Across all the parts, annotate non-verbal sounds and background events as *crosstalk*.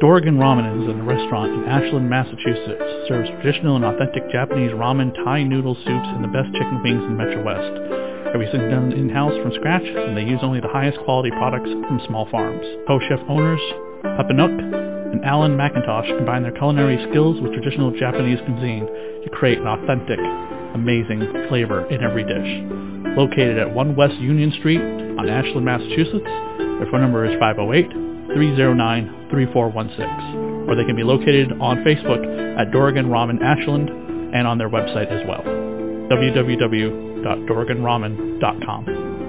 Dorgan Ramen is a restaurant in Ashland, Massachusetts. Serves traditional and authentic Japanese ramen, Thai noodle soups, and the best chicken wings in Metro West. Everything's done in-house from scratch, and they use only the highest quality products from small farms. Co-chef owners Papa Nook and Alan McIntosh combine their culinary skills with traditional Japanese cuisine to create an authentic, amazing flavor in every dish. Located at 1 West Union Street on Ashland, Massachusetts, their phone number is 508-309-3416, or they can be located on Facebook at Dorgan Ramen Ashland and on their website as well, www.dorganramen.com.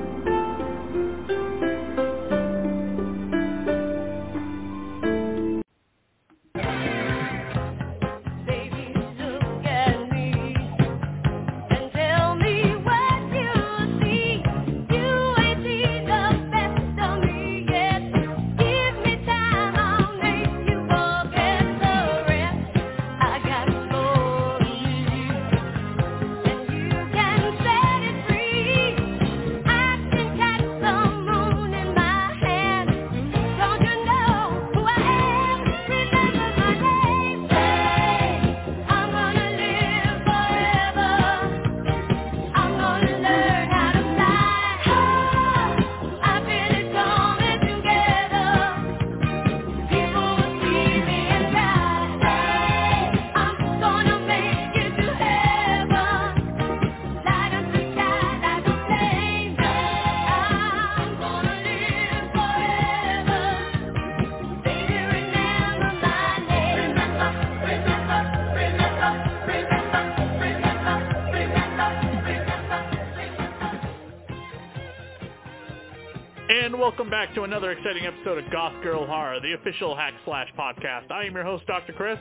welcome back to another exciting episode of Goth Girl Horror, the official Hack Slash podcast. I am your host, Dr. Chris,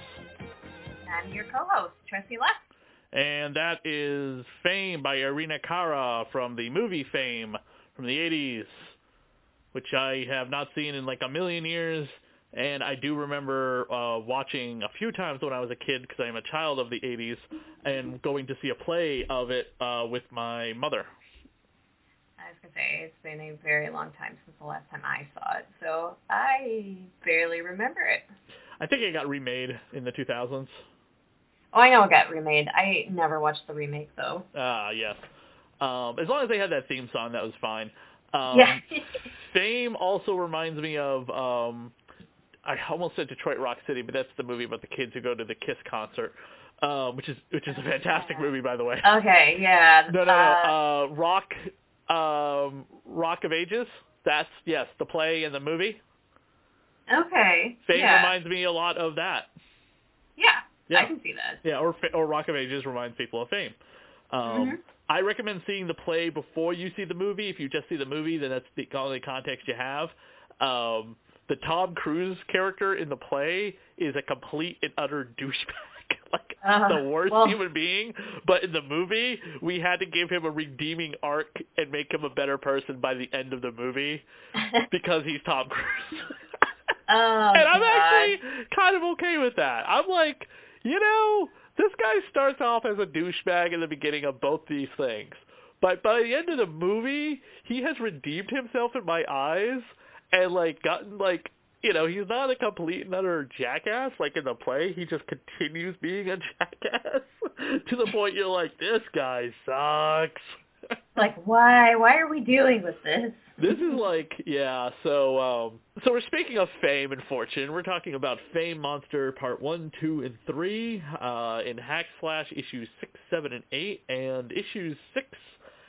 I'm your co-host, Tracy Left. and that is Fame by Irene Cara from the movie Fame from the 80s, which I have not seen in like a million years. And I do remember uh, watching a few times when I was a kid because I am a child of the 80s and going to see a play of it uh, with my mother. I was gonna say it's been a very long time since the last time I saw it, so I barely remember it. I think it got remade in the 2000s. Oh, I know it got remade. I never watched the remake though. Ah, yes. Um, as long as they had that theme song, that was fine. Um, yeah. *laughs* Fame also reminds me of um, I almost said Detroit Rock City, but that's the movie about the kids who go to the Kiss concert, um, which is which is a fantastic movie, by the way. okay, yeah. *laughs* No, no, uh, no. Uh, Rock, um, Rock of Ages. That's yes, the play and the movie. Okay. Fame yeah. reminds me a lot of that. yeah. Yeah. I can see that. Yeah, or or Rock of Ages reminds people of Fame. Um, Mhm. I recommend seeing the play before you see the movie. If you just see the movie, then that's the only context you have. Um, the Tom Cruise character in the play is a complete and utter douchebag, *laughs* like Uh, the worst well- human being. But in the movie, we had to give him a redeeming arc and make him a better person by the end of the movie *laughs* because he's Tom Cruise. oh, *laughs* and I'm God. actually kind of okay with that. I'm like, you know, this guy starts off as a douchebag in the beginning of both these things. But by the end of the movie, he has redeemed himself in my eyes and like gotten like you know, he's not a complete and utter jackass like in the play. He just continues being a *laughs* jackass to the point you're like, this guy sucks. *laughs* Like, why? Why are we dealing with this? This is like, yeah, so um so we're speaking of fame and fortune. We're talking about Fame Monster Part 1, 2, and 3 uh in Hack Slash issues 6, 7, and 8 and issue 6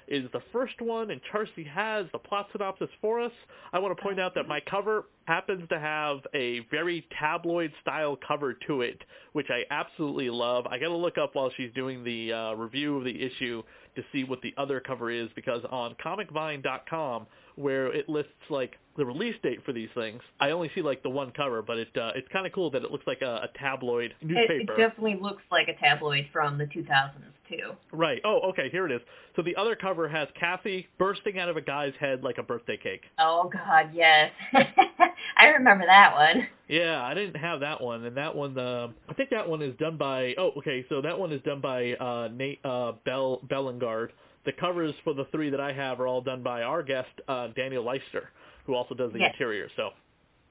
is the first one and Charcy has the plot synopsis for us. I want to point out that my cover happens to have a very tabloid style cover to it, which I absolutely love. I got to look up while she's doing the uh, review of the issue to see what the other cover is because on comicvine.com where it lists like the release date for these things, I only see like the one cover, but it uh, it's kind of cool that it looks like a, a tabloid It, newspaper. it definitely looks like a tabloid from the 2000s too. Right. Oh, okay, here it is. So the other cover has Cassie bursting out of a guy's head like a birthday cake. Oh God, yes. *laughs* I remember that one. Yeah, I didn't have that one, and that one, uh, I think that one is done by. Oh, okay, so that one is done by uh, Nate uh, Bell Bellegarde. The covers for the three that I have are all done by our guest uh, Daniel Leister, who also does the Yes. interior. So,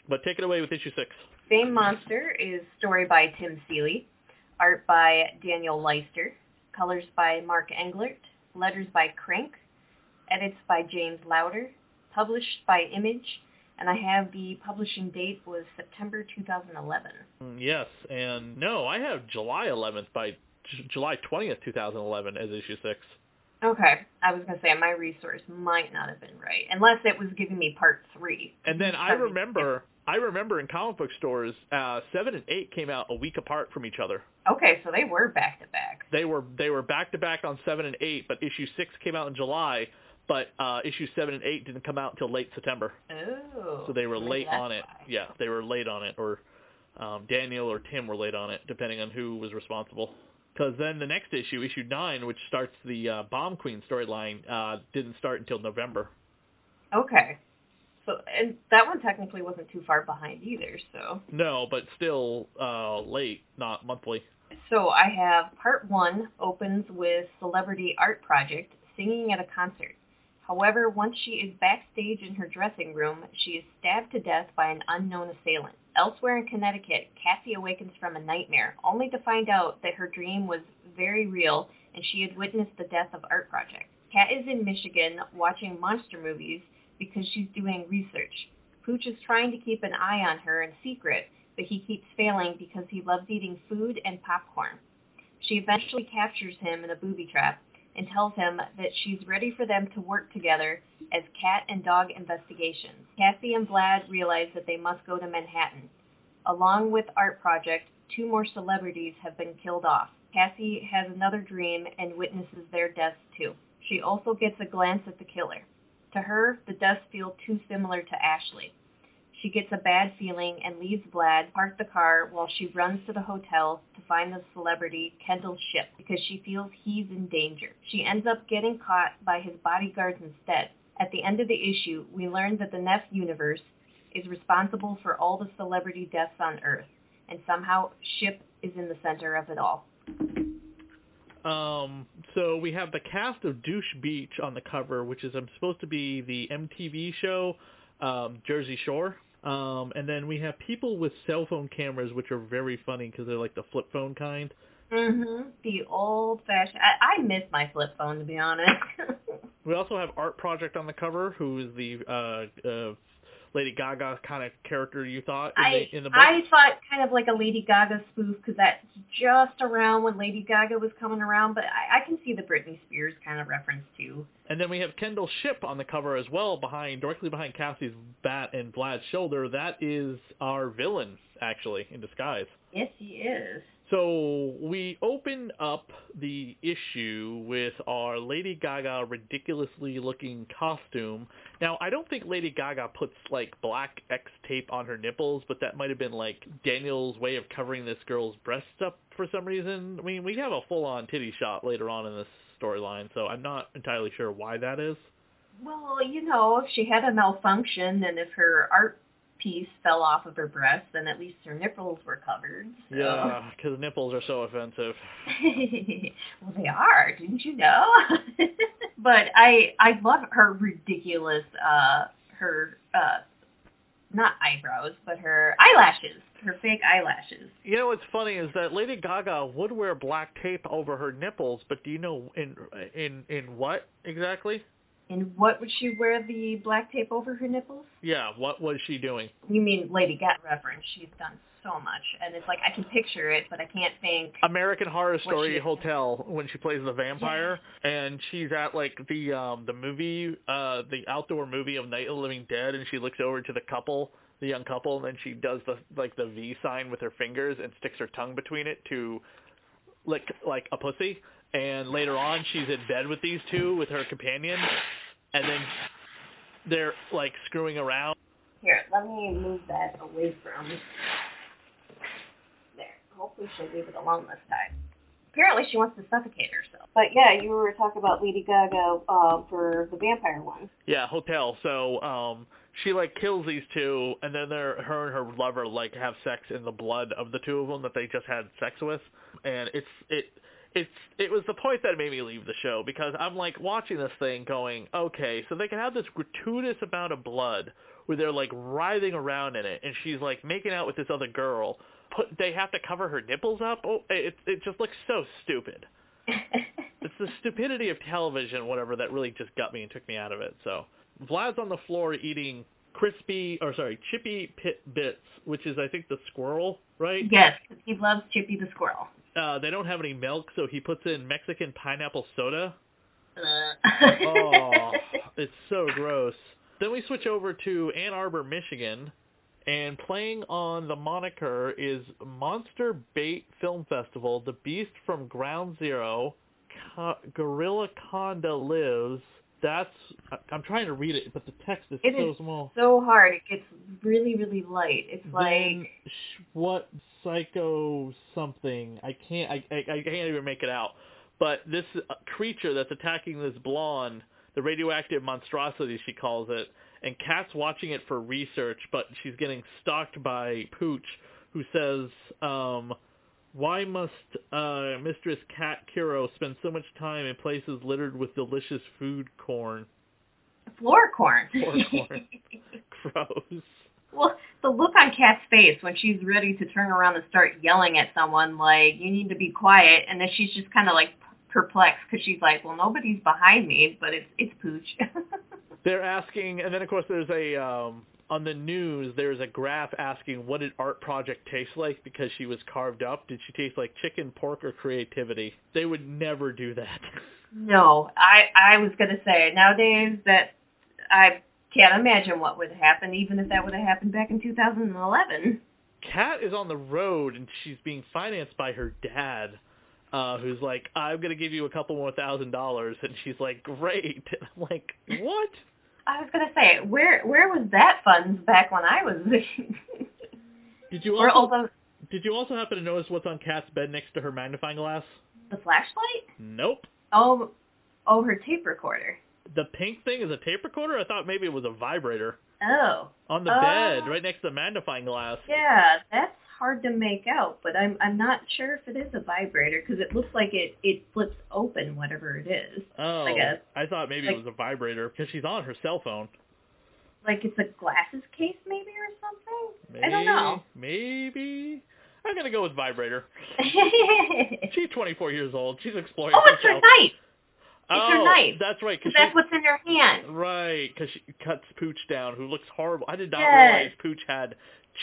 but take it away with issue six. Fame Monster is story by Tim Seeley, art by Daniel Leister, colors by Mark Englert, letters by Crank, edits by James Lowder, published by Image, and I have the publishing date was September 2011. Mm, Yes, and no, I have July 11th by J- July 20th, 2011 as issue six. Okay, I was gonna say my resource might not have been right, unless it was giving me part three. And then I remember, I remember in comic book stores, uh, seven and eight came out a week apart from each other. Okay, so they were back to back. They were they were back to back on seven and eight, but issue six came out in July, but uh, issue seven and eight didn't come out until late September. Oh. So they were late on it. why. Yeah, they were late on it, or um, Daniel or Tim were late on it, depending on who was responsible. Because then the next issue, issue nine, which starts the uh, Bomb Queen storyline, uh, didn't start until November. Okay. So and that one technically wasn't too far behind either, so No, but still uh, late, not monthly. So I have part one opens with celebrity art project singing at a concert. However, once she is backstage in her dressing room, she is stabbed to death by an unknown assailant. Elsewhere in Connecticut, Cassie awakens from a nightmare, only to find out that her dream was very real and she had witnessed the death of Art Project. Kat is in Michigan watching monster movies because she's doing research. Pooch is trying to keep an eye on her in secret, but he keeps failing because he loves eating food and popcorn. She eventually captures him in a booby trap and tells him that she's ready for them to work together as cat and dog investigations. Cassie and Vlad realize that they must go to Manhattan. Along with Art Project, two more celebrities have been killed off. Cassie has another dream and witnesses their deaths too. She also gets a glance at the killer. To her, the deaths feel too similar to Ashley. She gets a bad feeling and leaves Vlad park the car while she runs to the hotel to find the celebrity Kendall Ship because she feels he's in danger. She ends up getting caught by his bodyguards instead. At the end of the issue, we learn that the Neff universe is responsible for all the celebrity deaths on Earth, and somehow Ship is in the center of it all. Um, so we have the cast of Douche Beach on the cover, which is um, supposed to be the MTV show um, Jersey Shore. Um, and then we have people with cell phone cameras, which are very funny because they're like the flip phone kind. Mm-hmm. The old-fashioned. I, I miss my flip phone, to be honest. *laughs* We also have Art Project on the cover, who is the uh, uh, Lady Gaga kind of character you thought in, I the, in the book. I thought kind of like a Lady Gaga spoof because that's just around when Lady Gaga was coming around, but I, I can see the Britney Spears kind of reference too. And then we have Kendall Ship on the cover as well, behind directly behind Cassie's bat and Vlad's shoulder. That is our villain, actually, in disguise. Yes, he is. So we open up the issue with our Lady Gaga ridiculously looking costume. Now, I don't think Lady Gaga puts like black X tape on her nipples, but that might have been like Daniel's way of covering this girl's breasts up for some reason. I mean, we have a full-on titty shot later on in this storyline, so I'm not entirely sure why that is. Well, you know, if she had a malfunction and if her art piece fell off of her breast, then at least her nipples were covered. So. Yeah, because nipples are so offensive. *laughs* well, they are. Didn't you know? *laughs* but I I love her ridiculous uh her uh not eyebrows, but her eyelashes, her fake eyelashes. You know what's funny is that Lady Gaga would wear black tape over her nipples, but do you know in in in what exactly? And what would she wear the black tape over her nipples? Yeah, what was she doing? You mean Lady Gaga reference? She's done so much, and it's like I can picture it, but I can't think. American Horror Story Hotel when she plays the vampire and she's at like the um the movie uh the outdoor movie of Night of the Living Dead and she looks over to the couple the young couple and then she does the like the V sign with her fingers and sticks her tongue between it to lick like a pussy and later on she's in bed with these two with her companion and then they're like screwing around Here, let me move that away from. There. Hopefully she'll leave it alone this time. apparently she wants to suffocate herself. But yeah, you were talking about Lady Gaga uh, for the vampire one. Yeah, hotel. So um she like kills these two and then they're her and her lover like have sex in the blood of the two of them that they just had sex with and it's it it's it was the point that made me leave the show because I'm like watching this thing going, okay, so they can have this gratuitous amount of blood where they're like writhing around in it and she's like making out with this other girl. Put they have to cover her nipples up. Oh, it it just looks so stupid. *laughs* It's the stupidity of television, whatever, that really just got me and took me out of it. So Vlad's on the floor eating crispy, or sorry, chippy pit bits, which is I think the squirrel, right? yes, he loves Chippy the squirrel. Uh, they don't have any milk, so he puts in Mexican pineapple soda. Uh. Oh, *laughs* it's so gross. Then we switch over to Ann Arbor, Michigan, and playing on the moniker is Monster Bait Film Festival, The Beast from Ground Zero, Co- Gorilla Conda Lives. That's, I'm trying to read it, but the text is It so is small. so hard. It gets really, really light. It's Then like sh- what psycho something? I can't. I, I I can't even make it out. But this uh, creature that's attacking this blonde, the radioactive monstrosity she calls it, and Kat's watching it for research, but she's getting stalked by Pooch, who says, um, "Why must uh, Mistress Cat Curio spend so much time in places littered with delicious food corn?" floor corn. *laughs* Floor corn. Gross. well, the look on Cat's face when she's ready to turn around and start yelling at someone, like, you need to be quiet, and then she's just kind of like perplexed because she's like, well, nobody's behind me, but it's it's Pooch. *laughs* They're asking, and then of course there's a um, on the news. There's a graph asking what did art project taste like because she was carved up. Did she taste like chicken, pork, or creativity? They would never do that. no, I I was gonna say nowadays that I can't imagine what would happen, even if that would have happened back in 2011. Kat is on the road and she's being financed by her dad, uh, who's like, "I'm gonna give you a couple more thousand dollars," and she's like, "Great." And *laughs* I'm like, "What?" I was gonna say, where where was that funds back when I was? *laughs* Did you also although did you also happen to notice what's on Kat's bed next to her magnifying glass? the flashlight? Nope. Oh, oh, her tape recorder. The pink thing is a tape recorder. I thought maybe it was a vibrator. Oh, On the Oh. bed, right next to the magnifying glass. yeah, that's hard to make out, but I'm I'm not sure if it is a vibrator because it looks like it it flips open whatever it is. Oh, I guess. I thought maybe Like- it was a vibrator because she's on her cell phone. Like it's a glasses case maybe or something. Maybe, I don't know. Maybe. I'm gonna go with vibrator. oh, *laughs* She's 24 years old. She's exploring Oh, it's her knife. oh, her knife. That's right. Cause that's what's in her hand. right, because she cuts Pooch down, who looks horrible. I did not Yes. realize Pooch had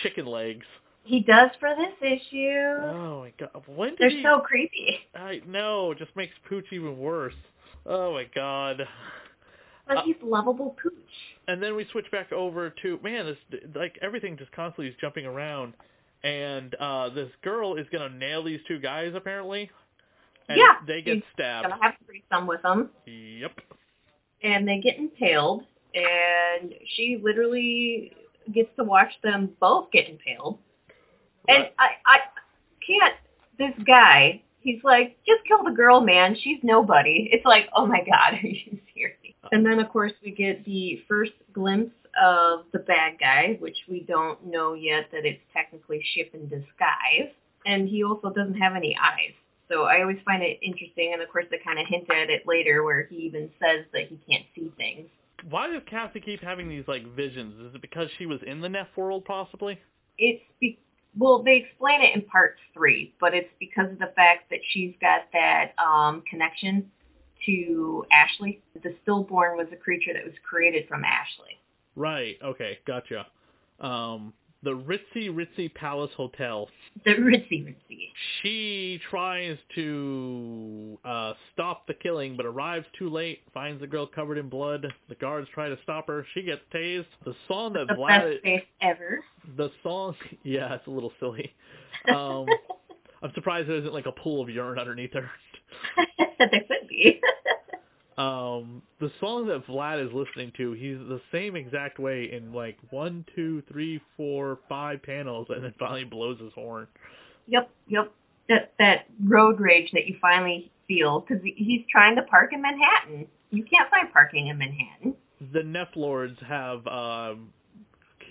chicken legs. He does for this issue. Oh my god. When did They're he? so creepy. I know. Just makes Pooch even worse. Oh my god. But Uh, he's lovable pooch. and then we switch back over to man, this like everything just constantly is jumping around, and uh this girl is gonna nail these two guys apparently. And Yeah, they get stabbed. Gonna have to threesome with them, Yep. and they get impaled, and she literally gets to watch them both get impaled. And I, I can't. This guy, he's like, just kill the girl, man. She's nobody. It's like, oh my god, *laughs* are you serious? And then of course we get the first glimpse of the bad guy, which we don't know yet that it's technically Ship in disguise. And he also doesn't have any eyes. So I always find it interesting, and of course they kind of hint at it later, where he even says that he can't see things. Why does Cassie keep having these like visions? Is it because she was in the Neff world possibly? It's be- well, they explain it in part three, but it's because of the fact that she's got that um, connection to Ashley. The stillborn was a creature that was created from Ashley. Right. Okay. Gotcha. Um, the Ritzy Ritzy Palace Hotel. The ritzy ritzy. She tries to uh, stop the killing, but arrives too late. Finds the girl covered in blood. The guards try to stop her. She gets tased. The song that The Vlad. best face ever. The song. *laughs* Yeah, it's a little silly. *laughs* Um, I'm surprised there isn't like a pool of urine underneath her. *laughs* there could be. Um the song that Vlad is listening to, he's the same exact way in like one, two, three, four, five panels, and then finally blows his horn. yep, yep. that that road rage that you finally feel because he's trying to park in Manhattan. You can't find parking in Manhattan. The Neph Lords have um,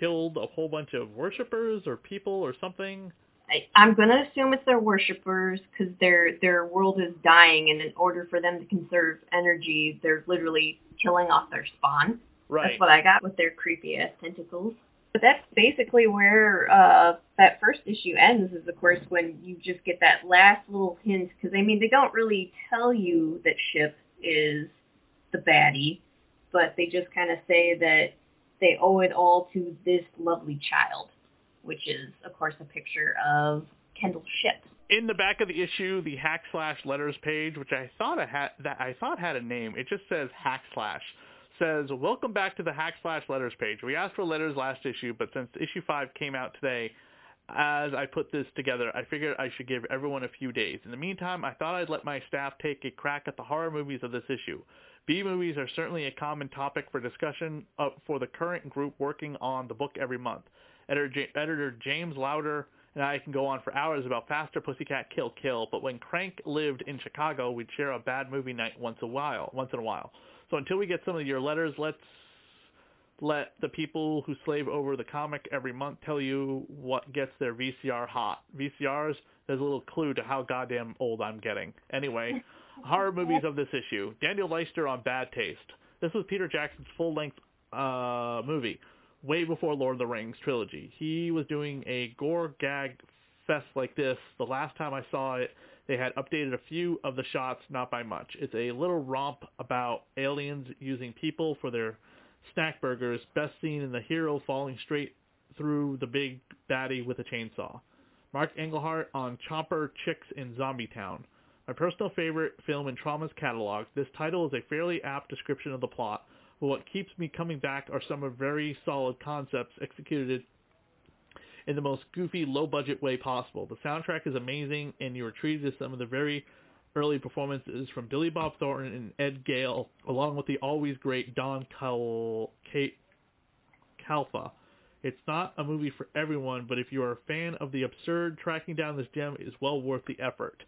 killed a whole bunch of worshippers or people or something. I, I'm going to assume it's their worshippers because their their world is dying, and in order for them to conserve energy, they're literally killing off their spawn. Right. That's what I got with their creepy ass tentacles. But that's basically where uh, that first issue ends. Is of course when you just get that last little hint because I mean they don't really tell you that Ship is the baddie, but they just kind of say that they owe it all to this lovely child, which is of course a picture of Kendall Ship. in the back of the issue, the hack slash letters page, which I thought had that I thought had a name, it just says hack slash. Says, welcome back to the hack slash letters page. We asked for letters last issue, but since issue five came out today, as I put this together, I figured I should give everyone a few days. In the meantime, I thought I'd let my staff take a crack at the horror movies of this issue. B movies are certainly a common topic for discussion uh, for the current group working on the book every month. Editor, editor James Lowder and I can go on for hours about Faster Pussycat Kill Kill, but when Crank lived in Chicago, we'd share a bad movie night once a while, once in a while. So until we get some of your letters, let's let the people who slave over the comic every month tell you what gets their VCR hot. VCRs, there's a little clue to how goddamn old I'm getting. Anyway, *laughs* horror movies of this issue. Daniel Leister on Bad Taste. This was Peter Jackson's full-length uh, movie, way before Lord of the Rings trilogy. He was doing a gore gag fest like this. The last time I saw it, they had updated a few of the shots, not by much. It's a little romp about aliens using people for their snack burgers, best seen in the hero falling straight through the big baddie with a chainsaw. Mark Englert on Chopper Chicks in Zombie Town. My personal favorite film in Troma's catalog, this title is a fairly apt description of the plot, but what keeps me coming back are some of very solid concepts executed in the most goofy, low-budget way possible. The soundtrack is amazing, and you are treated to some of the very early performances from Billy Bob Thornton and Ed Gale, along with the always great Don Cal- Kate Kalfa. It's not a movie for everyone, but if you are a fan of the absurd, tracking down this gem is well worth the effort.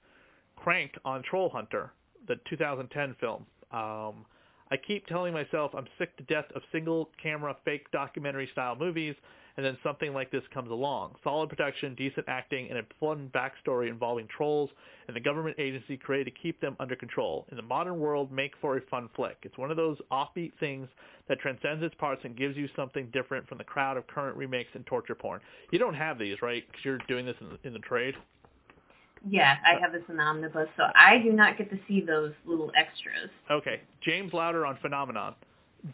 Crank on Troll Hunter, the 2010 film. Um, I keep telling myself I'm sick to death of single camera fake documentary style movies and then something like this comes along. Solid production, decent acting, and a fun backstory involving trolls and the government agency created to keep them under control. In the modern world, make for a fun flick. It's one of those offbeat things that transcends its parts and gives you something different from the crowd of current remakes and torture porn. You don't have these, right? Because you're doing this in the, in the trade. Yeah, I uh, have this in omnibus, so I do not get to see those little extras. Okay. James Lowder on Phenomenon.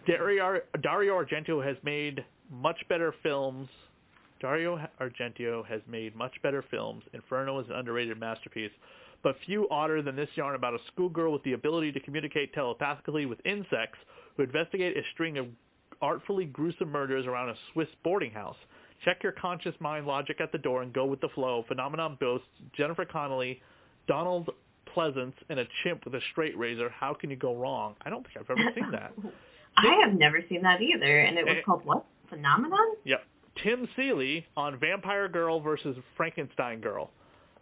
Dario, Dario Argento has made much better films. Dario Argento has made much better films. Inferno is an underrated masterpiece. But few odder than this yarn about a schoolgirl with the ability to communicate telepathically with insects who investigate a string of artfully gruesome murders around a Swiss boarding house. Check your conscious mind logic at the door and go with the flow. Phenomenon boasts Jennifer Connelly, Donald Pleasence, and a chimp with a straight razor. How can you go wrong? I don't think I've ever seen that. *laughs* I have never seen that either, and it was Eh. called what? Phenomenon? Yep. Tim Seeley on Vampire Girl versus Frankenstein Girl.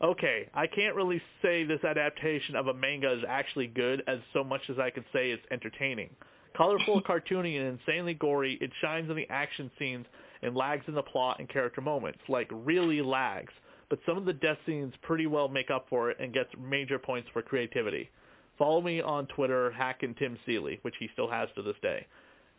Okay, I can't really say this adaptation of a manga is actually good as so much as I could say it's entertaining. Colorful, *laughs* cartoony, and insanely gory, it shines in the action scenes and lags in the plot and character moments, like really lags. But some of the death scenes pretty well make up for it and gets major points for creativity. Follow me on Twitter, Hack and Tim Seeley, which he still has to this day.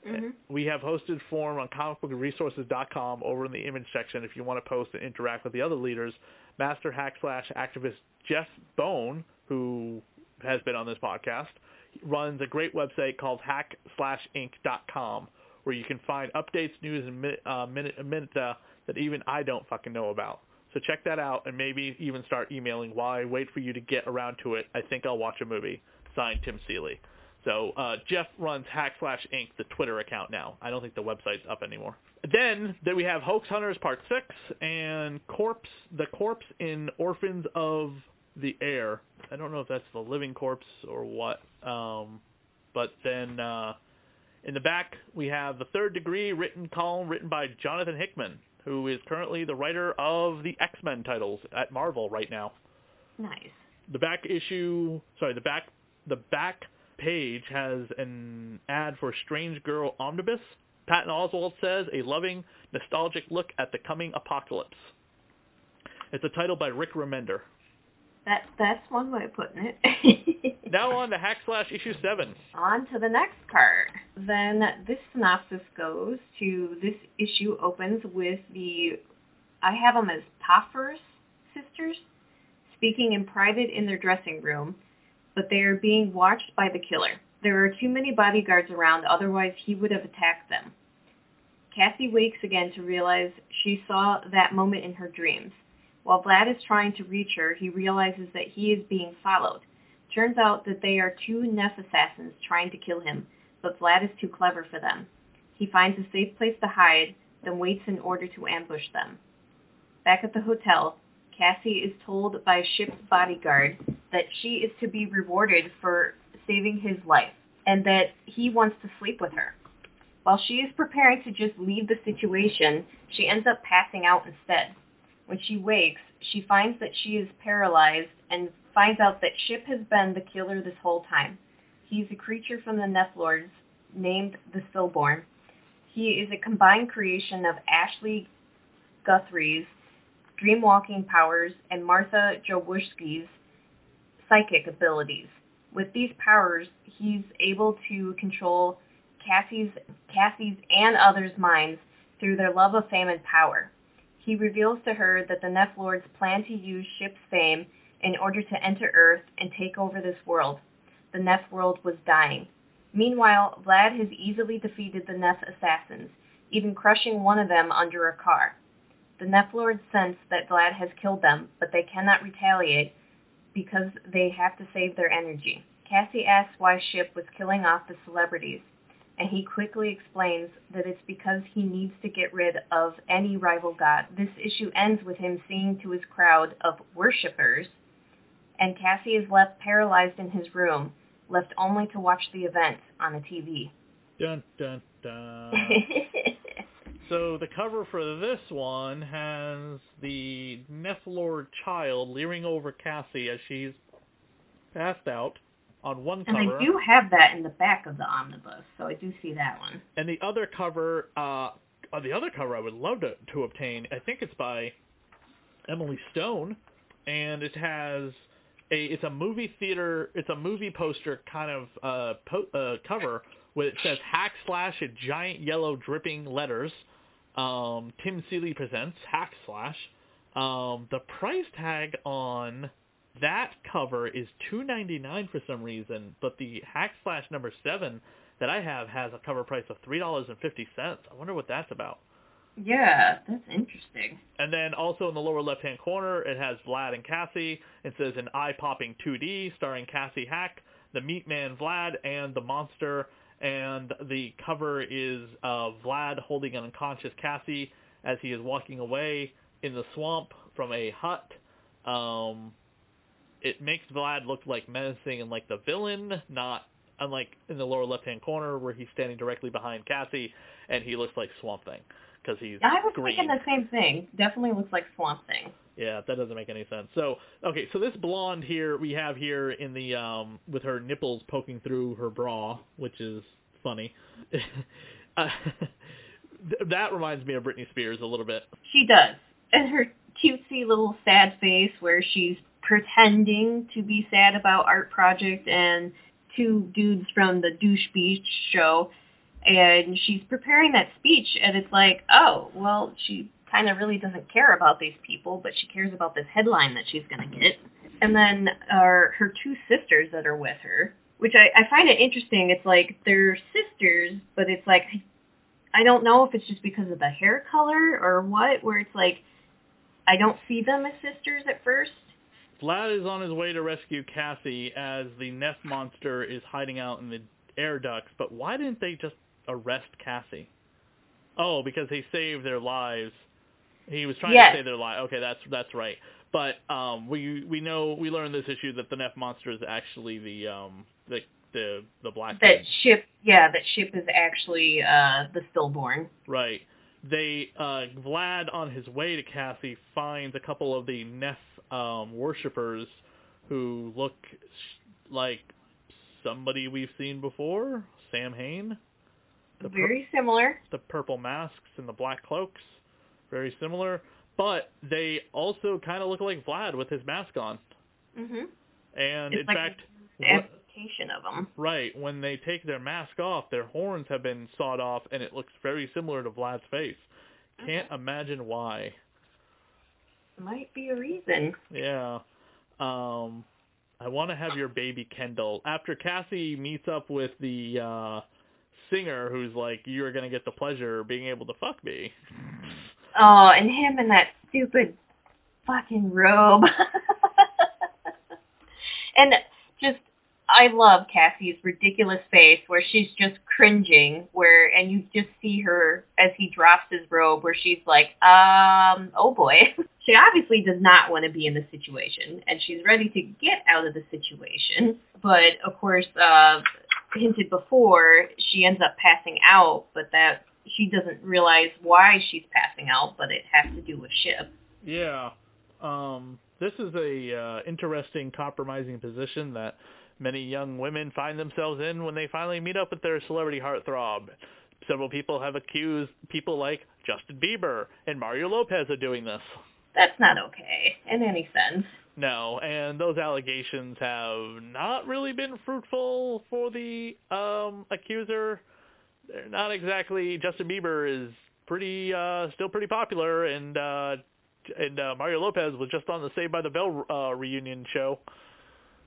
hmm We have hosted forum on comicbookresources.com over in the image section if you want to post and interact with the other leaders. Master hack slash activist Jeff Bone, who has been on this podcast, runs a great website called hack slash inc.com where you can find updates, news, and minute, uh, minute, minute uh, that even I don't fucking know about. So check that out and maybe even start emailing while I wait for you to get around to it. I think I'll watch a movie. Signed, Tim Seeley. So uh, Jeff runs Hack Slash Inc., the Twitter account now. I don't think the website's up anymore. Then then we have Hoax Hunters Part Six and Corpse, the corpse in Orphans of the Air. I don't know if that's the living corpse or what. Um, but then uh, in the back we have the Third Degree written column written by Jonathan Hickman, who is currently the writer of the X Men titles at Marvel right now. Nice. The back issue, sorry, the back the back page has an ad for Strange Girl Omnibus. Patton Oswalt says a loving, nostalgic look at the coming apocalypse. It's a title by Rick Remender. That that's one way of putting it. Now on to Hack Slash issue seven. On to the next card. Then this synopsis goes to this issue opens with the I have them as Toffers sisters speaking in private in their dressing room, but they are being watched by the killer. There are too many bodyguards around, otherwise he would have attacked them. Cassie wakes again to realize she saw that moment in her dreams. While Vlad is trying to reach her, he realizes that he is being followed. Turns out that they are two Neff assassins trying to kill him, but Vlad is too clever for them. He finds a safe place to hide, then waits in order to ambush them. Back at the hotel, Cassie is told by Ship's bodyguard that she is to be rewarded for saving his life, and that he wants to sleep with her. While she is preparing to just leave the situation, she ends up passing out instead. When she wakes, she finds that she is paralyzed and finds out that Ship has been the killer this whole time. He's a creature from the Nephlords named the Stillborn. He is a combined creation of Ashley Guthrie's dreamwalking powers and Martha Jawuski's psychic abilities. With these powers, he's able to control Cassie's, Cassie's and others' minds through their love of fame and power. He reveals to her that the Nephlords plan to use Ship's fame in order to enter Earth and take over this world. The Neph world was dying. Meanwhile, Vlad has easily defeated the Neph assassins, even crushing one of them under a car. The Nephlords sense that Vlad has killed them, but they cannot retaliate because they have to save their energy. Cassie asks why Ship was killing off the celebrities, and he quickly explains that it's because he needs to get rid of any rival god. This issue ends with him seeing to his crowd of worshippers, and Cassie is left paralyzed in his room, left only to watch the events on the TV. Dun dun dun. *laughs* So the cover for this one has the Nephlord child leering over Cassie as she's passed out on one and cover. I do have that in the back of the omnibus, so I do see that one. And the other cover, uh, uh, the other cover I would love to, to obtain, I think it's by Emily Stone, and it has a, it's a movie theater, it's a movie poster kind of uh, po- uh, cover where it says hack slash in giant yellow dripping letters. Um, Tim Seeley presents hack slash. Um, the price tag on that cover is two ninety nine for some reason, but the hack slash number seven that I have has a cover price of three dollars and fifty cents. I wonder what that's about. Yeah, that's interesting. And then also in the lower left-hand corner, it has Vlad and Cassie. It says an eye-popping 2D starring Cassie Hack, the Meat Man Vlad, and the monster. And the cover is uh, Vlad holding an unconscious Cassie as he is walking away in the swamp from a hut. Um, it makes Vlad look like menacing and like the villain, not unlike in the lower left-hand corner where he's standing directly behind Cassie, and he looks like Swamp Thing because he's I was green. thinking the same thing. Definitely looks like Swamp Thing. Yeah, that doesn't make any sense. So, okay, so this blonde here we have here in the um with her nipples poking through her bra, which is funny. *laughs* uh, that reminds me of Britney Spears a little bit. She does. And her cutesy little sad face where she's pretending to be sad about art project and two dudes from the douche beach show and she's preparing that speech and it's like, oh, well, she kind of really doesn't care about these people, but she cares about this headline that she's going to get. And then uh, her two sisters that are with her, which I, I find it interesting. It's like they're sisters, but it's like I don't know if it's just because of the hair color or what, where it's like I don't see them as sisters at first. Vlad is on his way to rescue Cassie as the Neff monster is hiding out in the air ducts, but why didn't they just arrest Cassie? Oh, because he saved their lives. He was trying Yes. to save their lives. Okay, that's that's right. But um, we we know we learned this issue that the Neff monster is actually the um the the the black That ship, yeah, that ship is actually uh the stillborn. Right. They uh Vlad on his way to Cassie finds a couple of the Neff um, worshippers who look sh- like somebody we've seen before, Sam Hain. The pur- Very similar. the purple masks and the black cloaks, very similar. But they also kind of look like Vlad with his mask on. Mhm. And It's in like fact, an Adaptation of them. right when they take their mask off, their horns have been sawed off, and it looks very similar to Vlad's face. Can't imagine why. Might be a reason. Yeah. Um I want to have your baby Kendall. After Cassie meets up with the uh singer who's like you're going to get the pleasure of being able to fuck me. Oh, and him in that stupid fucking robe. *laughs* and just I love Cassie's ridiculous face where she's just cringing where and you just see her as he drops his robe where she's like, um, oh boy. *laughs* She obviously does not want to be in the situation and she's ready to get out of the situation. But of course, uh hinted before, she ends up passing out, but that she doesn't realize why she's passing out, but it has to do with ship. Yeah. Um this is a uh interesting compromising position that many young women find themselves in when they finally meet up with their celebrity heartthrob. Several people have accused people like Justin Bieber and Mario Lopez of doing this. That's not okay in any sense. No, and those allegations have not really been fruitful for the um accuser. They're not exactly Justin Bieber is pretty uh still pretty popular and uh and uh, Mario Lopez was just on the Saved by the Bell uh reunion show.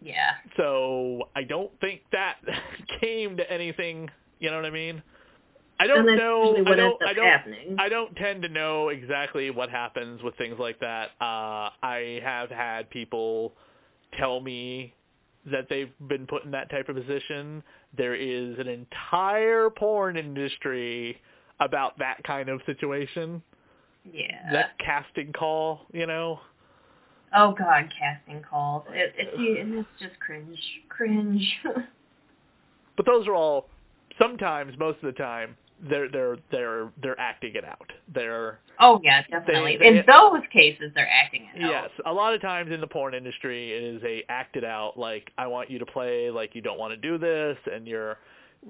Yeah. So I don't think that *laughs* came to anything, you know what I mean? I don't know I don't I don't happening. I don't tend to know exactly what happens with things like that. Uh, I have had people tell me that they've been put in that type of position. There is an entire porn industry about that kind of situation. yeah. That casting call, you know. oh God, casting calls. It, it, it's just cringe. Cringe. *laughs* But those are all sometimes, most of the time, they're they're they're they're acting it out. They're oh yeah, definitely. they- in those cases, they're acting it out. Yes, a lot of times in the porn industry, it is a acted out like I want you to play like you don't want to do this, and you're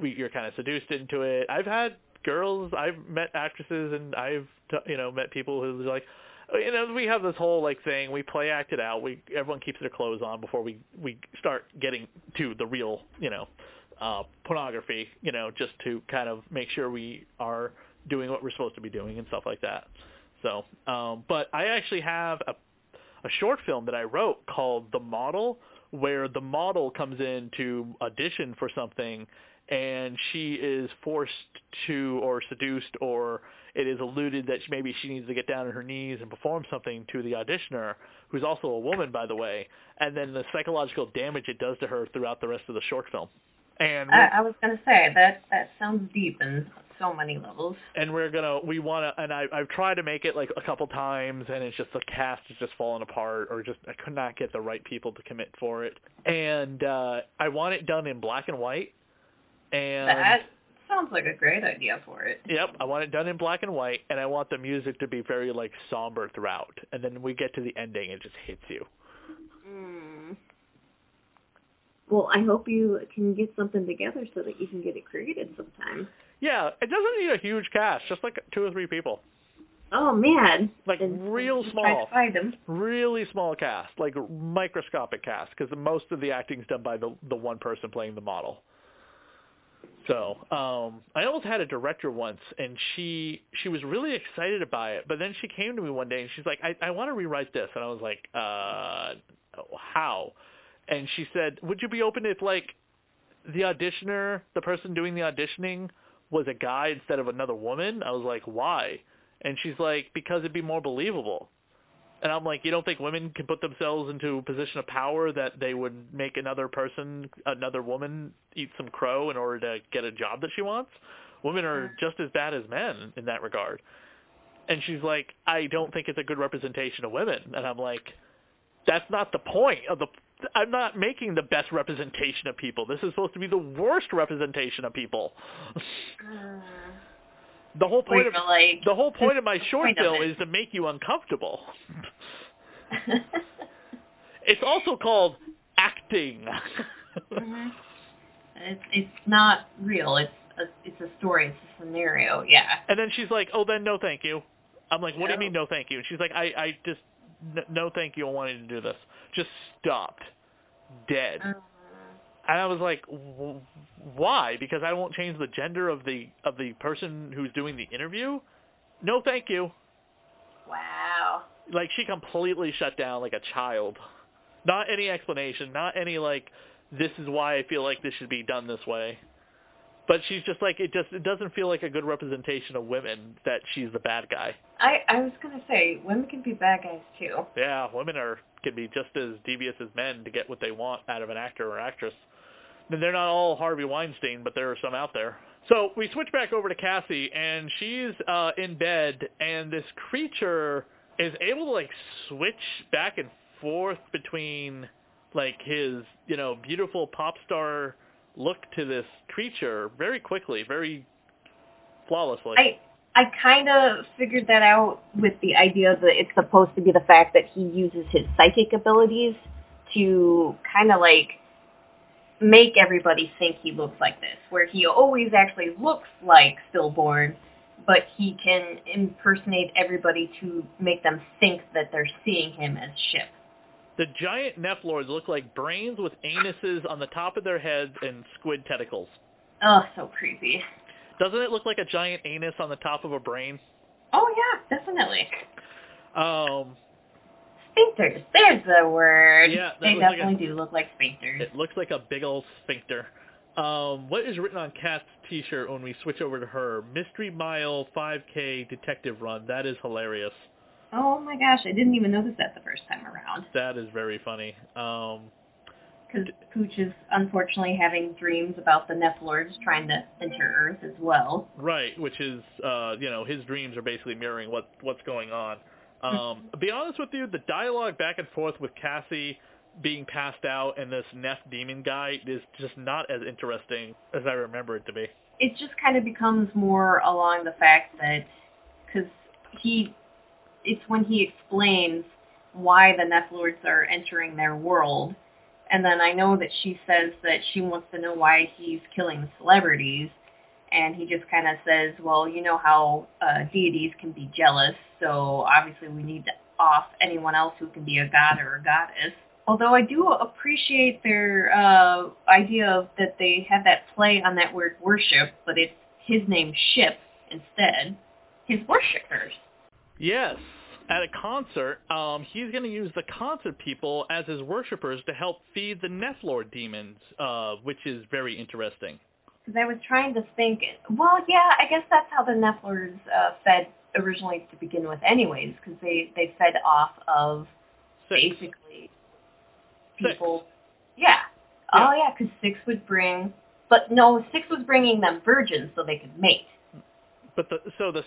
you're kind of seduced into it. I've had girls, I've met actresses, and I've you know met people who's like, oh, you know, we have this whole like thing. We play act it out. We everyone keeps their clothes on before we we start getting to the real you know uh pornography. You know, just to kind of make sure we are doing what we're supposed to be doing and stuff like that. So, um, but I actually have a a short film that I wrote called The Model, where the model comes in to audition for something, and she is forced to, or seduced, or it is alluded that maybe she needs to get down on her knees and perform something to the auditioner, who's also a woman, by the way, and then the psychological damage it does to her throughout the rest of the short film. And I, I was gonna say that that sounds deep in so many levels. and we're gonna we want to and I I've tried to make it like a couple times and it's just the cast is just falling apart or just I could not get the right people to commit for it and uh I want it done in black and white and that sounds like a great idea for it. yep I want it done in black and white and I want the music to be very like somber throughout and then we get to the ending it just hits you Mm. Well, I hope you can get something together so that you can get it created sometime. yeah it doesn't need a huge cast just like two or three people Oh man, Like, And real small. to find them. really small cast, like microscopic cast, because most of the acting is done by the the one person playing the model. So, um, I almost had a director once, and she she was really excited about it, but then she came to me one day and she's like, "I I want to rewrite this," and I was like, "Uh, how?" And she said, "Would you be open if like the auditioner, the person doing the auditioning, was a guy instead of another woman?" I was like, "Why?" And she's like, "Because it'd be more believable." And I'm like, you don't think women can put themselves into a position of power that they would make another person, another woman, eat some crow in order to get a job that she wants? Women are just as bad as men in that regard. And she's like, I don't think it's a good representation of women. And I'm like, that's not the point of the. I'm not making the best representation of people. This is supposed to be the worst representation of people. The whole point of like, the whole point of my short point of film it. is to make you uncomfortable. *laughs* It's also called acting. Mhm. It's it's not real. It's a it's a story. It's a scenario. Yeah. And then she's like, "Oh, then no, thank you." I'm like, "What do you mean no, thank you?" And she's like, "I I just no, thank you. I wanted to do this." Just stopped, dead. Uh, And I was like, w- "Why?" Because I won't change the gender of the of the person who's doing the interview. No, thank you. wow. Like she completely shut down like a child. Not any explanation. Not any like, this is why I feel like this should be done this way. But she's just like it just it doesn't feel like a good representation of women that she's the bad guy. I I was gonna say women can be bad guys too. Yeah, women are can be just as devious as men to get what they want out of an actor or actress. And they're not all Harvey Weinstein, but there are some out there. So we switch back over to Cassie, and she's uh, in bed, and this creature is able to like switch back and forth between like his you know beautiful pop star look to this creature very quickly, very flawlessly. I I kind of figured that out with the idea that it's supposed to be the fact that he uses his psychic abilities to kind of like make everybody think he looks like this, where he always actually looks like stillborn, but he can impersonate everybody to make them think that they're seeing him as Ship. The giant Nephlords look like brains with anuses on the top of their heads and squid tentacles. Oh, so creepy. Doesn't it look like a giant anus on the top of a brain? Oh yeah, definitely. Um, Sphincters. There's the word. Yeah, they looks like definitely do look like sphincters. it looks like a big old sphincter. Um, what is written on Cat's t-shirt when we switch over to her? Mystery Mile 5K Detective Run. That is hilarious. Oh my gosh, I didn't even notice that the first time around. That is very funny. Um, Because Pooch is unfortunately having dreams about the Nephlords trying to enter Earth as well. Right, which is uh, you know, his dreams are basically mirroring what what's going on. Um, to be honest with you, the dialogue back and forth with Cassie being passed out and this Neph demon guy is just not as interesting as I remember it to be. It just kind of becomes more along the fact that, because he, it's when he explains why the Nephlords are entering their world, and then I know that she says that she wants to know why he's killing celebrities, and he just kind of says, well, you know how uh, deities can be jealous, so obviously we need to off anyone else who can be a god or a goddess. Although I do appreciate their uh, idea of that they have that play on that word worship, but it's his name Ship instead. His worshippers. Yes. At a concert, um, he's going to use the concert people as his worshippers to help feed the Nephlord demons, uh, which is very interesting. Because I was trying to think, well, yeah, I guess that's how the Nephlords uh, fed originally to begin with anyways, because they, they fed off of Six. basically Six. people. Yeah. Oh, yeah, because Six would bring, but no, Six was bringing them virgins so they could mate. But the so the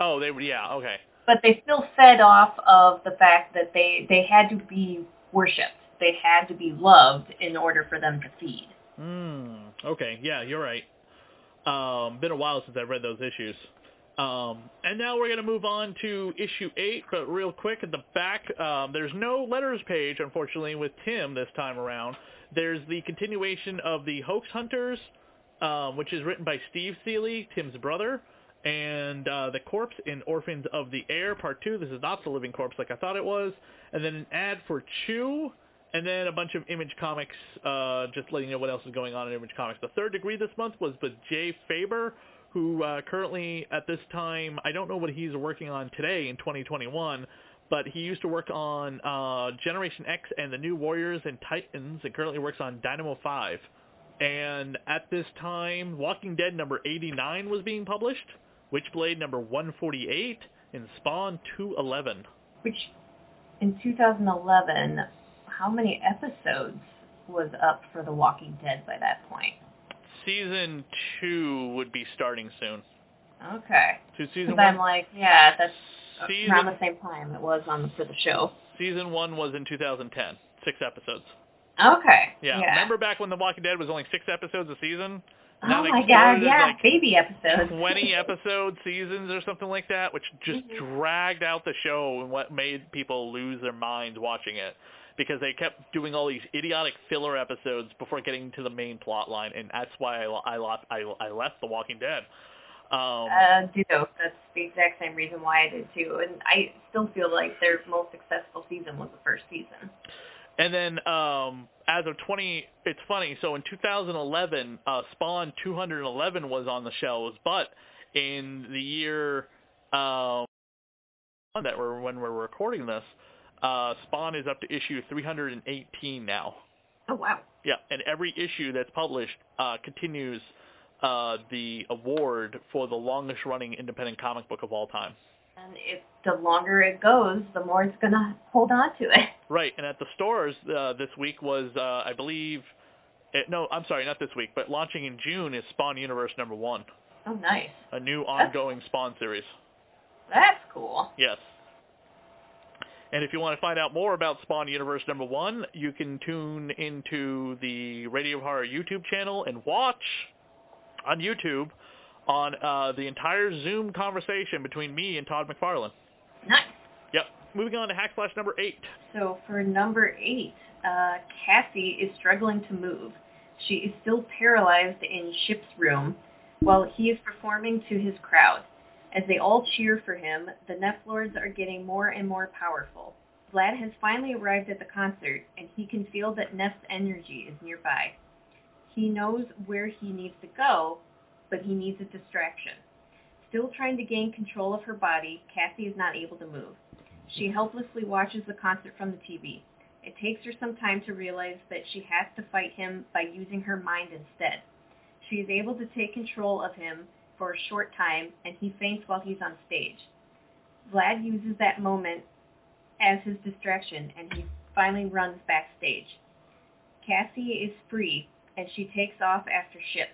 oh they were yeah okay but they still fed off of the fact that they they had to be worshipped. They had to be loved in order for them to feed. Hmm. Okay. Yeah, you're right. Um, been a while since I've read those issues. Um, and now we're going to move on to issue eight, but real quick at the back, um, there's no letters page, unfortunately, with Tim this time around. There's the continuation of the Hoax Hunters, um, which is written by Steve Seeley, Tim's brother, and uh, the Corpse in Orphans of the Air, Part Two. This is not the Living Corpse like I thought it was. And then an ad for Chew, and then a bunch of Image Comics, uh, just letting you know what else is going on in Image Comics. The third degree this month was with Jay Faerber, who uh, currently at this time, I don't know what he's working on today in 2021, but he used to work on uh, Generation X and the New Warriors and Titans, and currently works on Dynamo 5. And at this time, Walking Dead number 89 was being published, Witchblade number 148, and Spawn 211. Which, in 2011, how many episodes was up for The Walking Dead by that point? Season 2 would be starting soon. Okay. So season Because I'm like, yeah, that's Season- around the same time it was on for the show. season 1 was in 2010, six episodes. Okay. Yeah. Remember back when The Walking Dead was only six episodes a season? Now Oh my god, yeah, like, baby episodes. 20 episode seasons or something like that, which just Mhm. dragged out the show and what made people lose their minds watching it. because they kept doing all these idiotic filler episodes before getting to the main plot line, and that's why I I lost I, I left The Walking Dead. Um, Uh, ditto. That's the exact same reason why I did too. And I still feel like their most successful season was the first season. And then um, as of 20, it's funny. So in 2011, uh, Spawn 211 was on the shelves, but in the year um, that we're when we're recording this, uh, Spawn is up to issue 318 now. Oh wow. Yeah, and every issue that's published uh, continues uh, the award for the longest running independent comic book of all time. And if the longer it goes, the more it's gonna hold on to it. *laughs* Right, and at the stores uh, this week was, uh, I believe, it, no, I'm sorry, not this week, but launching in June is Spawn Universe number one, Oh nice. a new ongoing Spawn series. That's cool. Yes. And if you want to find out more about Spawn Universe number one, you can tune into the Radio Horror YouTube channel and watch on YouTube on uh, the entire Zoom conversation between me and Todd McFarlane. Nice. Yep. Moving on to Hack Slash number eight. So for number eight, uh, Cassie is struggling to move. She is still paralyzed in Ship's room while he is performing to his crowd. As they all cheer for him, the Nephlords are getting more and more powerful. Vlad has finally arrived at the concert, and he can feel that Neff's energy is nearby. He knows where he needs to go, but he needs a distraction. Still trying to gain control of her body, Cassie is not able to move. She helplessly watches the concert from the TV. It takes her some time to realize that she has to fight him by using her mind instead. She is able to take control of him for a short time, and he faints while he's on stage. Vlad uses that moment as his distraction, and he finally runs backstage. Cassie is free, and she takes off after Ship.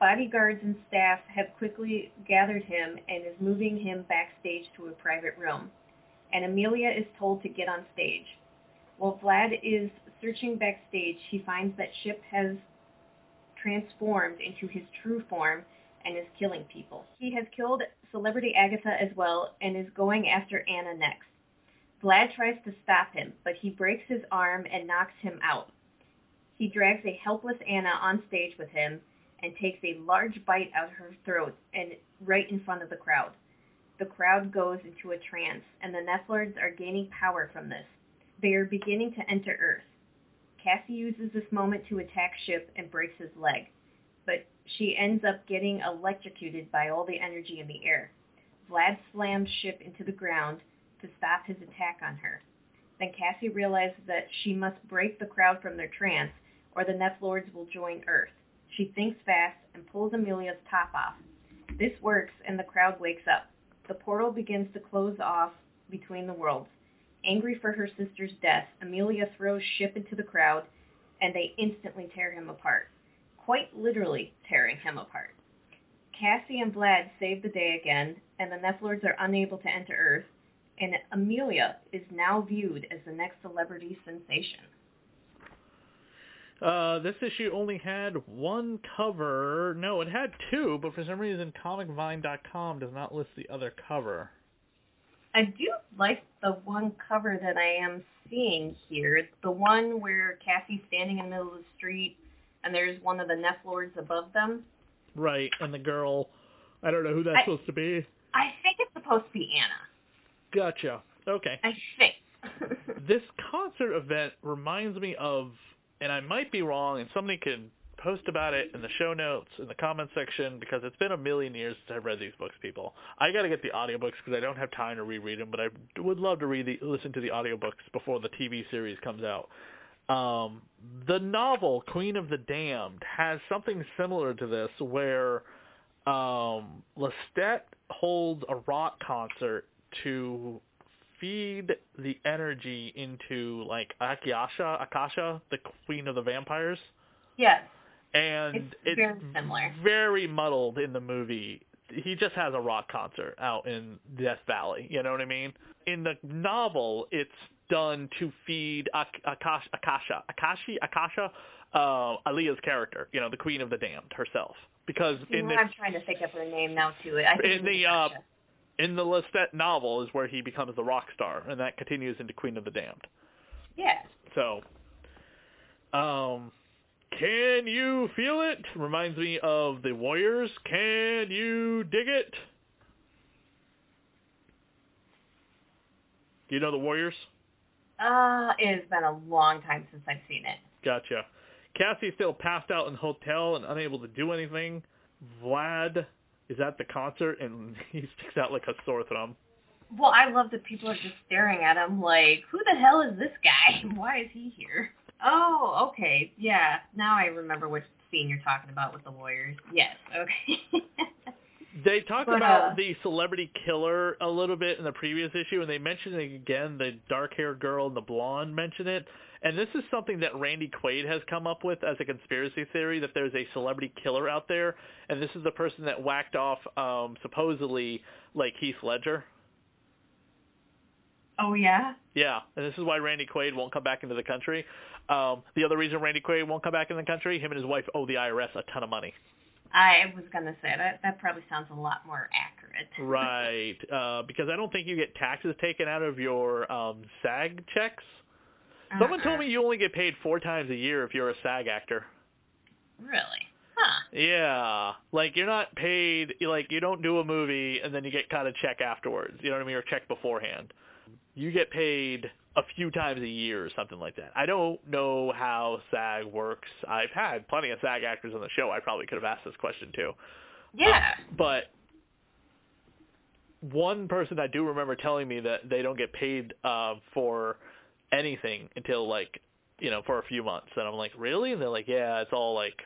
Bodyguards and staff have quickly gathered him and is moving him backstage to a private room, and Amelia is told to get on stage. While Vlad is searching backstage, he finds that Ship has transformed into his true form and is killing people. He has killed celebrity Agatha as well and is going after Anna next. Vlad tries to stop him, but he breaks his arm and knocks him out. He drags a helpless Anna on stage with him and takes a large bite out of her throat and right in front of the crowd. The crowd goes into a trance, and the Nephlords are gaining power from this. They are beginning to enter Earth. Cassie uses this moment to attack Ship and breaks his leg, but she ends up getting electrocuted by all the energy in the air. Vlad slams Ship into the ground to stop his attack on her. Then Cassie realizes that she must break the crowd from their trance, or the Nephlords will join Earth. She thinks fast and pulls Amelia's top off. This works, and the crowd wakes up. The portal begins to close off between the worlds. Angry for her sister's death, Amelia throws Ship into the crowd, and they instantly tear him apart. Quite literally tearing him apart. Cassie and Vlad save the day again, and the Nephlords are unable to enter Earth, and Amelia is now viewed as the next celebrity sensation. Uh, this issue only had one cover. No, it had two, but for some reason ComicVine.com does not list the other cover. I do like the one cover that I am seeing here. It's the one where Cassie's standing in the middle of the street and there's one of the Nephlords above them. Right, and the girl, I don't know who that's I- supposed to be. I think it's supposed to be Anna. Gotcha. Okay. I think. *laughs* This concert event reminds me of, and I might be wrong, and somebody can post about it in the show notes in the comment section because it's been a million years since I've read these books, people. I got to get the audiobooks because I don't have time to reread them, but I would love to read the, listen to the audiobooks before the TV series comes out. Um, the novel Queen of the Damned has something similar to this where um, Lestat holds a rock concert to feed the energy into like Akasha, Akasha, the queen of the vampires, yes. and It's very similar. very muddled in the movie. He just has a rock concert out in Death Valley. You know what I mean? In the novel, it's done to feed Ak- Akasha, Akasha, Akashi, Akasha, uh, Aaliyah's character. You know, the Queen of the Damned herself. Because in well, the I'm trying to think of her name now too. I think In the, uh. In the Lestat novel is where he becomes the rock star, and that continues into Queen of the Damned. Yeah. So, um, can you feel it? Reminds me of the Warriors. Can you dig it? Do you know the Warriors? Uh, it has been a long time since I've seen it. Gotcha. Cassie's still passed out in the hotel and unable to do anything. Vlad is at the concert and *laughs* he sticks out like a sore thumb. Well, I love that people are just staring at him like, who the hell is this guy? *laughs* Why is he here? Oh, okay. Yeah. Now I remember which scene you're talking about with the Warriors. Yes. Okay. *laughs* They talked But, about uh, the celebrity killer a little bit in the previous issue, and they mentioned it again. The dark-haired girl and the blonde mention it, and this is something that Randy Quaid has come up with as a conspiracy theory that there's a celebrity killer out there, and this is the person that whacked off um, supposedly like Heath Ledger. oh yeah. Yeah, and this is why Randy Quaid won't come back into the country. Um, the other reason Randy Quaid won't come back in the country, him and his wife owe the IRS a ton of money. I was gonna say that. That probably sounds a lot more accurate. Right, uh, because I don't think you get taxes taken out of your um, SAG checks. Someone told Uh-uh. me you only get paid four times a year if you're a SAG actor. Really? Huh. Yeah, like you're not paid. Like you don't do a movie and then you get kind of check afterwards. You know what I mean, or check beforehand. You get paid a few times a year or something like that. I don't know how SAG works. I've had plenty of SAG actors on the show. I probably could have asked this question too. Yeah. But one person I do remember telling me that they don't get paid uh, for anything until like you know for a few months, and I'm like, really? And they're like, yeah, it's all like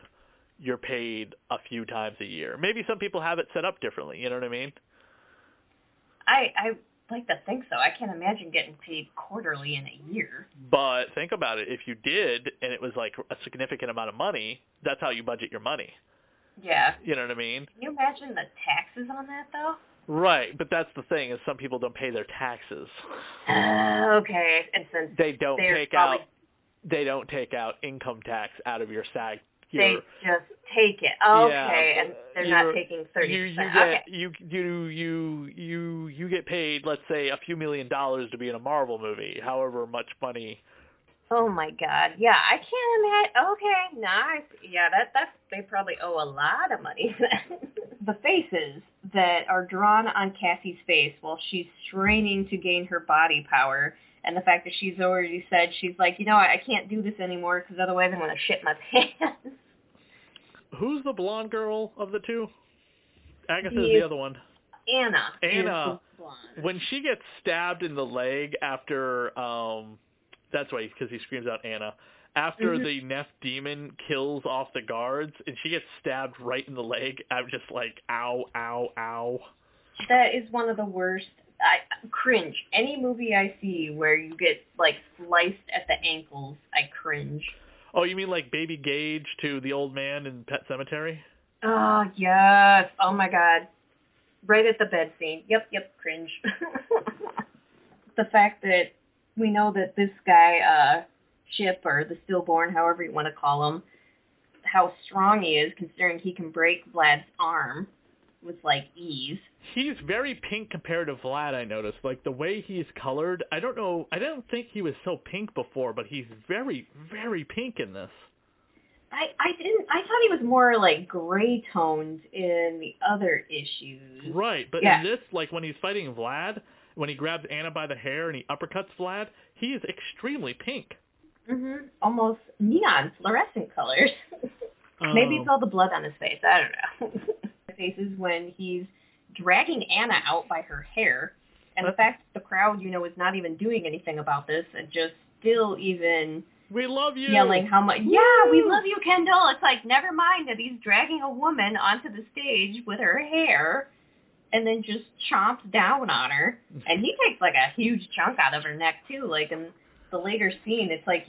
you're paid a few times a year. Maybe some people have it set up differently. You know what I mean? I I like to think so. I can't imagine getting paid quarterly in a year. But think about it. If you did, and it was like a significant amount of money, that's how you budget your money. Yeah. You know what I mean? Can you imagine the taxes on that though? Right. But that's the thing is some people don't pay their taxes. Uh, okay. And since They don't take probably- out they don't take out income tax out of your SAG. they just take it. Okay, Yeah, and they're not taking thirty you you get Okay. you you you you you get paid let's say a few million dollars to be in a Marvel movie, however much money. Oh my god. Yeah, I can't imagine. Okay, nice. Yeah, that that's they probably owe a lot of money. *laughs* the faces that are drawn on Cassie's face while she's straining to gain her body power, and the fact that she's already said she's like, you know, I, I can't do this anymore because otherwise I'm gonna shit my *laughs* pants. Who's the blonde girl of the two? Agatha is The- the other one. Anna. Anna. When she gets stabbed in the leg after um that's why because he screams out Anna. After Mhm. the Neff demon kills off the guards and she gets stabbed right in the leg, I'm just like ow ow ow. That is one of the worst. I cringe. Any movie I see where you get like sliced at the ankles, I cringe. Oh, you mean like Baby Gage to the old man in Pet Sematary? Oh yes. Oh my god. Right at the bed scene. Yep, yep, cringe. *laughs* the fact that we know that this guy, uh, Ship or the stillborn, however you want to call him, how strong he is considering he can break Vlad's arm with like ease. He's very pink compared to Vlad, I noticed. Like the way he's colored, I don't know, I don't think he was so pink before, but he's very, very pink in this. I, I didn't I thought he was more like gray toned in the other issues. Right, but Yeah. in this, like when he's fighting Vlad, when he grabs Anna by the hair and he uppercuts Vlad, he is extremely pink. Mhm. Almost neon fluorescent colors. *laughs* Maybe it's all the blood on his face. I don't know. *laughs* Faces when he's dragging Anna out by her hair, and the fact that the crowd, you know, is not even doing anything about this and just still even we love you. yelling how much. Yeah, we love you, Kendall. It's like never mind that he's dragging a woman onto the stage with her hair, and then just chomps down on her, and he takes like a huge chunk out of her neck too. Like in the later scene, it's like.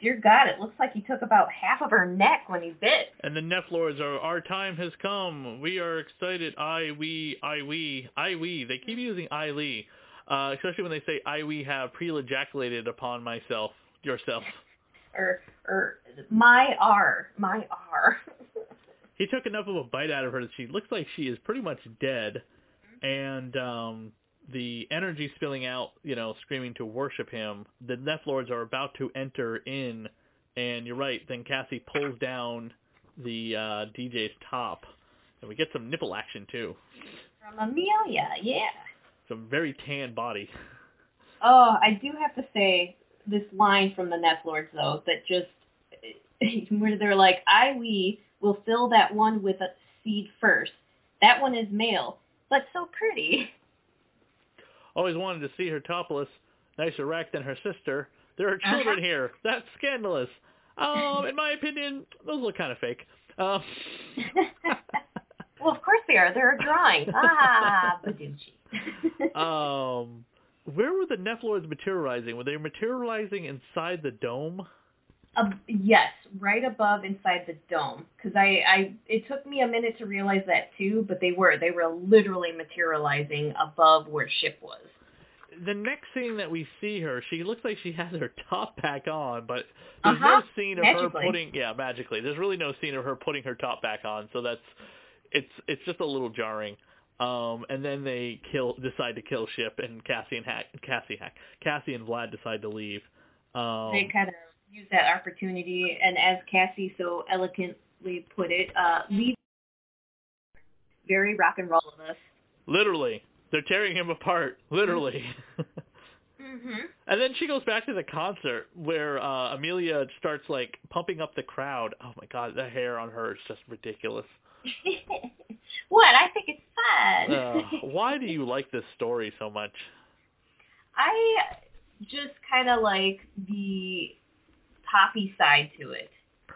Dear God, it looks like he took about half of her neck when he bit. And the Nephlords are, our time has come. We are excited. I, we, I, we, I, we. They keep using I, we, uh, especially when they say I, we have pre-ejaculated upon myself, yourself. *laughs* or or my R, my R. *laughs* He took enough of a bite out of her that she looks like she is pretty much dead. And um, the energy spilling out, you know, screaming to worship him. The Neph Lords are about to enter in, and you're right. Then Cassie pulls down the uh, DJ's top, and we get some nipple action too. From Amelia, yeah. Some very tan body. Oh, I do have to say this line from the Neph Lords though that just *laughs* where they're like, "I we will fill that one with a seed first. That one is male, but so pretty." *laughs* Always wanted to see her topless, nicer rack than her sister. There are children Uh-huh. here. That's scandalous. Um, in my opinion, those look kind of fake. Um, well, of course they are. They're a drawing. Ah, *laughs* Baducci. um, where were the Neph materializing? Were they materializing inside the dome? Um, yes, right above inside the dome. Because I, I, it took me a minute to realize that too, but they were. They were literally materializing above where ship was. The next scene that we see her, she looks like she has her top back on, but there's Uh-huh. no scene of her Magically. putting yeah, magically. There's really no scene of her putting her top back on, so that's it's it's just a little jarring. Um and then they kill decide to kill Ship and Cassie and Hack Cassie Hack Cassie and Vlad decide to leave. Um they kind of use that opportunity, and as Cassie so eloquently put it, uh, leave very rock and roll of us. literally. They're tearing him apart, literally. Mm-hmm. *laughs* and then she goes back to the concert where uh Amelia starts like pumping up the crowd. Oh my god, the hair on her is just ridiculous. *laughs* what? I think it's fun. Uh, *laughs* why do you like this story so much? I just kind of like the poppy side to it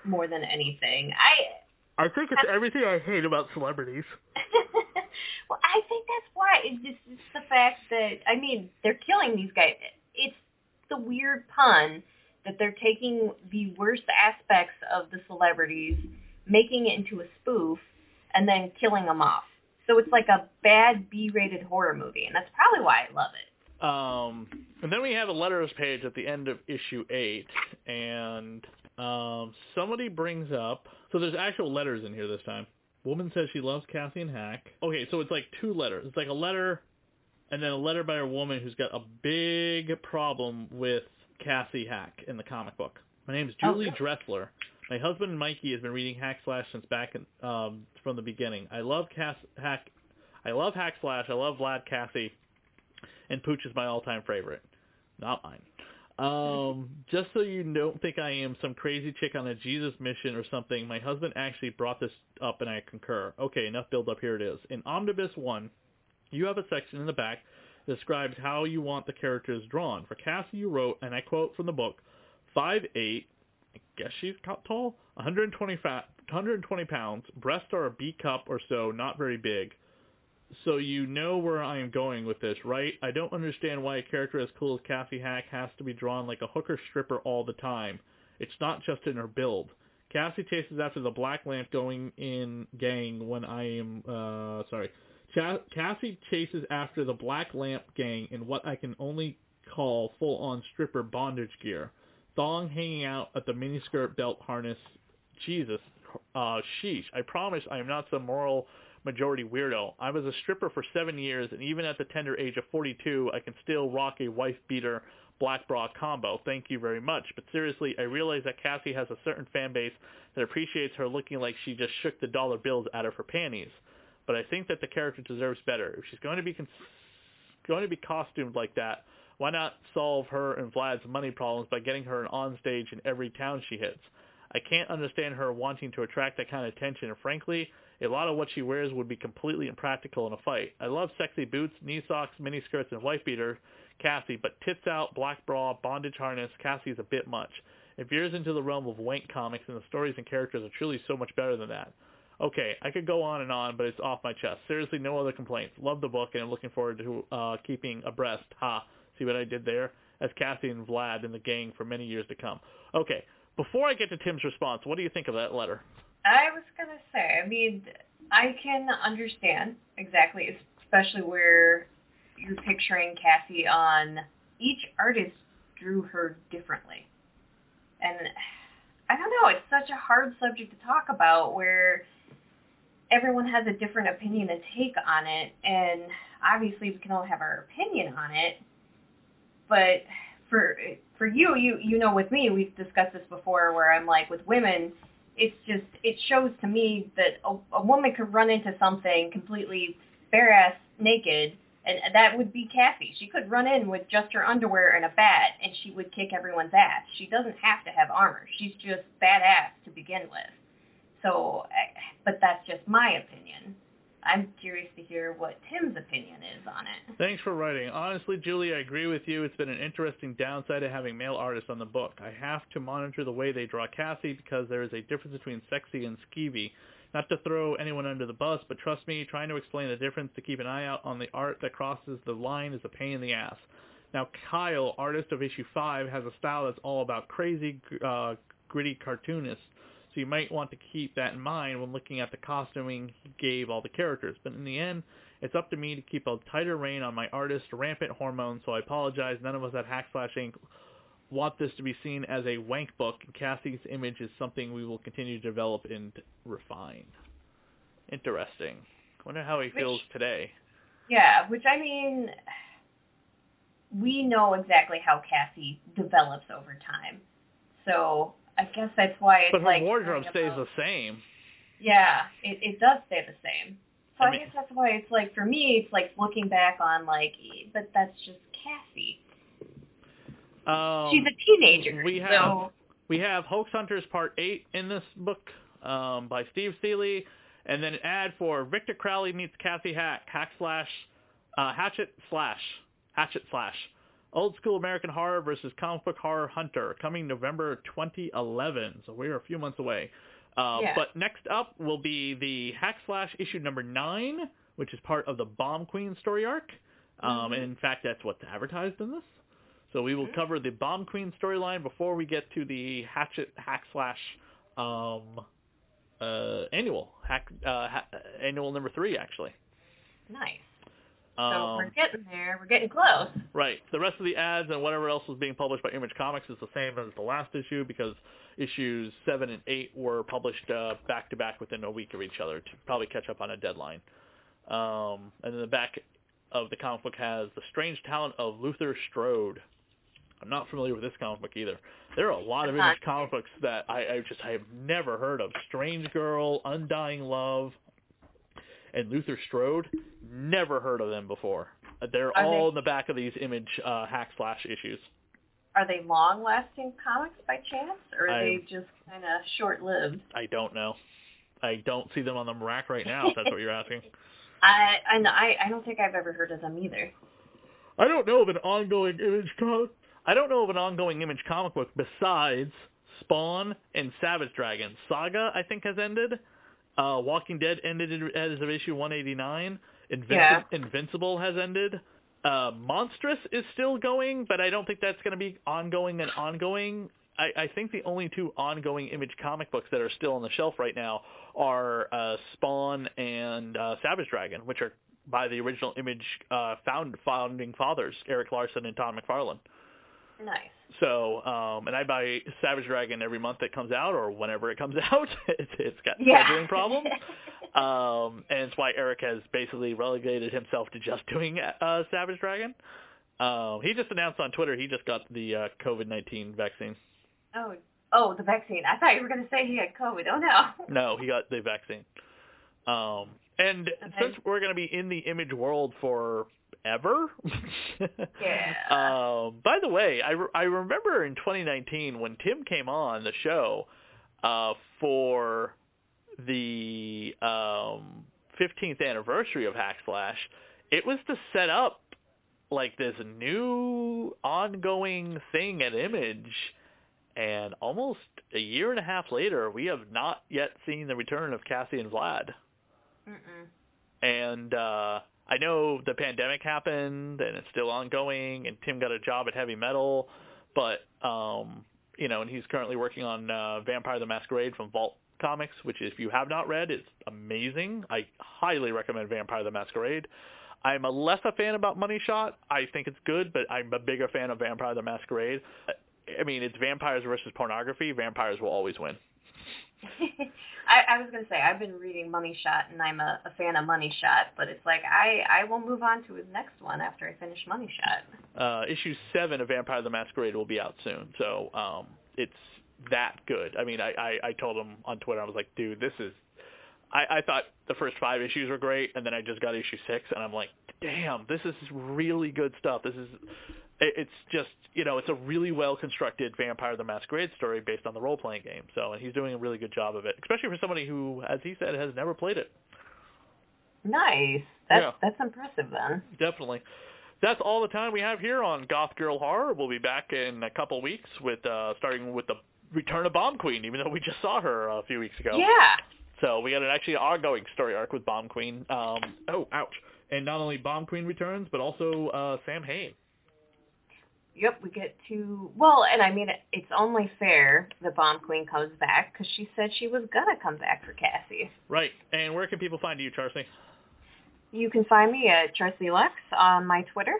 more than anything. I I think it's everything I hate about celebrities. *laughs* well, I think that's why. It's just it's the fact that I mean they're killing these guys. It's the weird pun that they're taking the worst aspects of the celebrities, making it into a spoof, and then killing them off. So it's like a bad B-rated horror movie, and that's probably why I love it. Um, and then we have a letters page at the end of issue eight, and um, somebody brings up. So there's actual letters in here this time. Woman says she loves Cassie and Hack. Okay, so it's like two letters. It's like a letter, and then a letter by a woman who's got a big problem with Cassie Hack in the comic book. My name is Julie Okay. Dressler. My husband Mikey has been reading Hack Slash since back in, um, from the beginning. I love Cass Hack. I love Hack Slash. I love Vlad Cassie, and Pooch is my all-time favorite. Not mine. Um, just so you don't think I am some crazy chick on a Jesus mission or something, my husband actually brought this up and I concur. Okay, enough build up. Here it is. In Omnibus 1, you have a section in the back that describes how you want the characters drawn. For Cassie, you wrote, and I quote from the book, 5'8", I guess she's tall, 120, fat, 120 pounds, breasts are a B cup or so, not very big. So you know where I am going with this, right? I don't understand why a character as cool as Kathy Hack has to be drawn like a hooker stripper all the time. It's not just in her build. Cassie chases after the Black Lamp going in gang when I am, uh, sorry. Cassie chases after the Black Lamp gang in what I can only call full-on stripper bondage gear. Thong hanging out at the miniskirt belt harness. Jesus, uh, sheesh. I promise I am not some moral majority weirdo. I was a stripper for seven years, and even at the tender age of 42, I can still rock a wife beater black bra combo. Thank you very much. But seriously, I realize that Cassie has a certain fan base that appreciates her looking like she just shook the dollar bills out of her panties. But I think that the character deserves better. If she's going to be cons- going to be costumed like that, why not solve her and Vlad's money problems by getting her an onstage in every town she hits? I can't understand her wanting to attract that kind of attention, and frankly, a lot of what she wears would be completely impractical in a fight. I love sexy boots, knee socks, mini skirts, and wife beater, Cassie, but tits out, black bra, bondage harness, Cassie's a bit much. It veers into the realm of wank comics, and the stories and characters are truly so much better than that. Okay, I could go on and on, but it's off my chest. Seriously, no other complaints. Love the book, and I'm looking forward to uh, keeping abreast. Ha, see what I did there? As Cassie and Vlad in the gang for many years to come. Okay, before I get to Tim's response, what do you think of that letter? I was gonna say, I mean, I can understand exactly, especially where you're picturing Cassie on. Each artist drew her differently, and I don't know. It's such a hard subject to talk about. Where everyone has a different opinion and take on it, and obviously we can all have our opinion on it. But for for you, you you know, with me, we've discussed this before, where I'm like, with women, it's just it shows to me that a, a woman could run into something completely bare ass naked, and that would be Kathy. She could run in with just her underwear and a bat, and she would kick everyone's ass. She doesn't have to have armor. She's just badass to begin with. So, eh, but that's just my opinion. I'm curious to hear what Tim's opinion is on it. Thanks for writing. Honestly, Julie, I agree with you. It's been an interesting downside of having male artists on the book. I have to monitor the way they draw Cassie because there is a difference between sexy and skeevy. Not to throw anyone under the bus, but trust me, trying to explain the difference to keep an eye out on the art that crosses the line is a pain in the ass. Now, Kyle, artist of issue 5, has a style that's all about crazy, uh, gritty cartoonists. So you might want to keep that in mind when looking at the costuming he gave all the characters. But in the end, it's up to me to keep a tighter rein on my artist, rampant hormones, so I apologize. None of us at Hack Slash Inc. want this to be seen as a wank book. Cassie's image is something we will continue to develop and refine. Interesting. wonder how he Which- feels today. Yeah, which I mean, we know exactly how Cassie develops over time. So I guess that's why it's But her like wardrobe stays the same. Yeah, it, it does stay the same. So I I, mean- guess that's why it's like for me, it's like looking back on like, but that's just Cassie. Um, She's a teenager. we have- so We have Hoax Hunters Part 8 in this book um, by Steve Seeley, and then an ad for Victor Crowley meets Cassie Hack, Hack Slash, uh, Hatchet Slash, Hatchet Slash. Old School American Horror versus Comic Book Horror Hunter, coming November 2011, so we're a few months away. Uh, Yeah. But next up will be the Hack Slash issue number 9, which is part of the Bomb Queen story arc. Um, Mhm. And in fact, that's what's advertised in this. So we will Mhm. cover the Bomb Queen storyline before we get to the Hatchet Hack Slash um, uh, annual hack uh, ha- annual number three actually. nice. So Um, we're getting there. We're getting close. right. The rest of the ads and whatever else was being published by Image Comics is the same as the last issue because issues seven and eight were published uh, back to back within a week of each other to probably catch up on a deadline. Um, and then the back of the comic book has the strange talent of Luther Strode. I'm not familiar with this comic book either. There are a lot of Image comic books that I, I just I have never heard of. Strange Girl, Undying Love, and Luther Strode. Never heard of them before. They're Are all they- in the back of these Image uh, hack slash issues. Are they long-lasting comics by chance, or are I- they just kind of short-lived? I don't know. I don't see them on the rack right now. If that's what you're asking. *laughs* I know- I I don't think I've ever heard of them either. I don't know of an ongoing image comic. I don't know of an ongoing image comic book besides Spawn and Savage Dragon. Saga, I think, has ended. Uh, Walking Dead ended in- as of issue 189. Invinci- Yeah. Invincible has ended. Uh, Monstress is still going, but I don't think that's going to be ongoing and ongoing. I, I think the only two ongoing image comic books that are still on the shelf right now are uh, Spawn and uh, Savage Dragon, which are by the original image uh, found founding fathers, Erik Larsen and Tom McFarlane. Nice. So, um, and I buy Savage Dragon every month that comes out or whenever it comes *laughs* out. it's, it's got Yeah. scheduling problems. *laughs* um, and it's why Eric has basically relegated himself to just *laughs* doing uh, Savage Dragon. Um, he just announced on Twitter he just got the uh, COVID-19 vaccine. oh oh the vaccine. I thought you were gonna say he had COVID. Oh no. No, he got the vaccine. Um, and Okay. since we're going to be in the image world forever, Yeah. *laughs* Um, by the way, I, re- I remember in 2019 when Tim came on the show uh, for the um, 15th anniversary of Hack Slash, it was to set up like this new ongoing thing at Image, and almost a year and a half later, we have not yet seen the return of Cassie and Vlad Mm-mm. and uh I know the pandemic happened and it's still ongoing and Tim got a job at Heavy Metal, but um you know, and he's currently working on uh Vampire the Masquerade from Vault Comics, which if you have not read is amazing. I highly recommend Vampire the Masquerade. I'm a less a fan about Money Shot. I think it's good, but I'm a bigger fan of Vampire the Masquerade. I mean, it's vampires versus pornography. Vampires will always win. *laughs* I, I was gonna say I've been reading Money Shot and I'm a, a fan of Money Shot, but it's like I I will move on to his next one after I finish Money Shot. Uh, issue seven of Vampire the Masquerade will be out soon, so um, it's that good. I mean, I, I I told him on Twitter, I was like, dude, this is. I, I thought the first five issues were great, and then I just got issue six, and I'm like, damn, this is really good stuff. This is it's just you know it's a really well constructed Vampire the Masquerade story based on the role playing game. So and he's doing a really good job of it, especially for somebody who, as he said, has never played it. Nice. That's Yeah. that's impressive then. Definitely. That's all the time we have here on Goth Girl Horror. We'll be back in a couple weeks with uh starting with the return of Bomb Queen, even though we just saw her a few weeks ago. Yeah. So we got an actually ongoing story arc with Bomb Queen. Um, oh, ouch! And not only Bomb Queen returns, but also uh, Sam Hain. Yep, we get to well, and I mean it's only fair that Bomb Queen comes back because she said she was gonna come back for Cassie. Right. And where can people find you, Charcy? You can find me at Charcy Lux on my Twitter.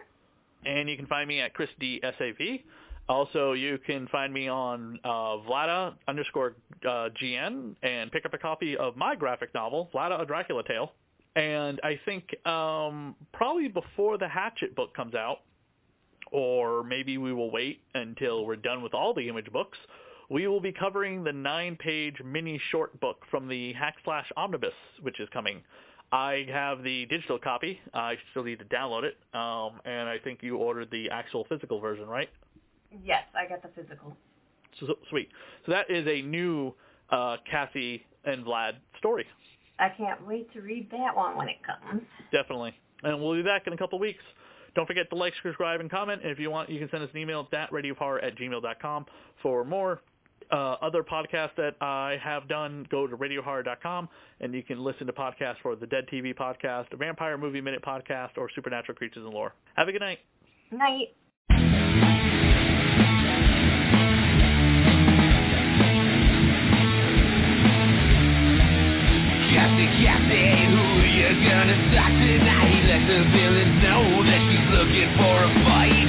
And you can find me at Chris D S A V. Also, you can find me on uh, Vlada underscore uh, GN and pick up a copy of my graphic novel, Vlada: A Dracula Tale. And I think um, probably before the Hatchet book comes out, or maybe we will wait until we're done with all the image books, we will be covering the nine-page mini short book from the Hack Slash Omnibus, which is coming. I have the digital copy. I still need to download it, um, and I think you ordered the actual physical version, right? Yes, I got the physical. So, sweet. So that is a new uh, Cassie and Vlad story, I can't wait to read that one when it comes. definitely. And we'll be back in a couple weeks. Don't forget to like, subscribe, and comment. And if you want, you can send us an email at radiohorror at gmail.com. For more uh, other podcasts that I have done, go to radiohorror.com, and you can listen to podcasts for the Dead TV podcast, Vampire Movie Minute podcast, or Supernatural Creatures and Lore. Have a good night. Night. Cassie, Cassie, who you gonna talk tonight? Let the villain know that she's looking for a fight.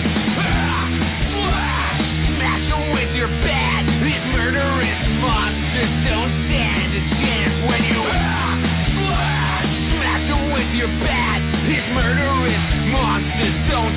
Smash her with your bat. These murderous monsters don't stand a chance when you smash her with your bat. These murderous monsters don't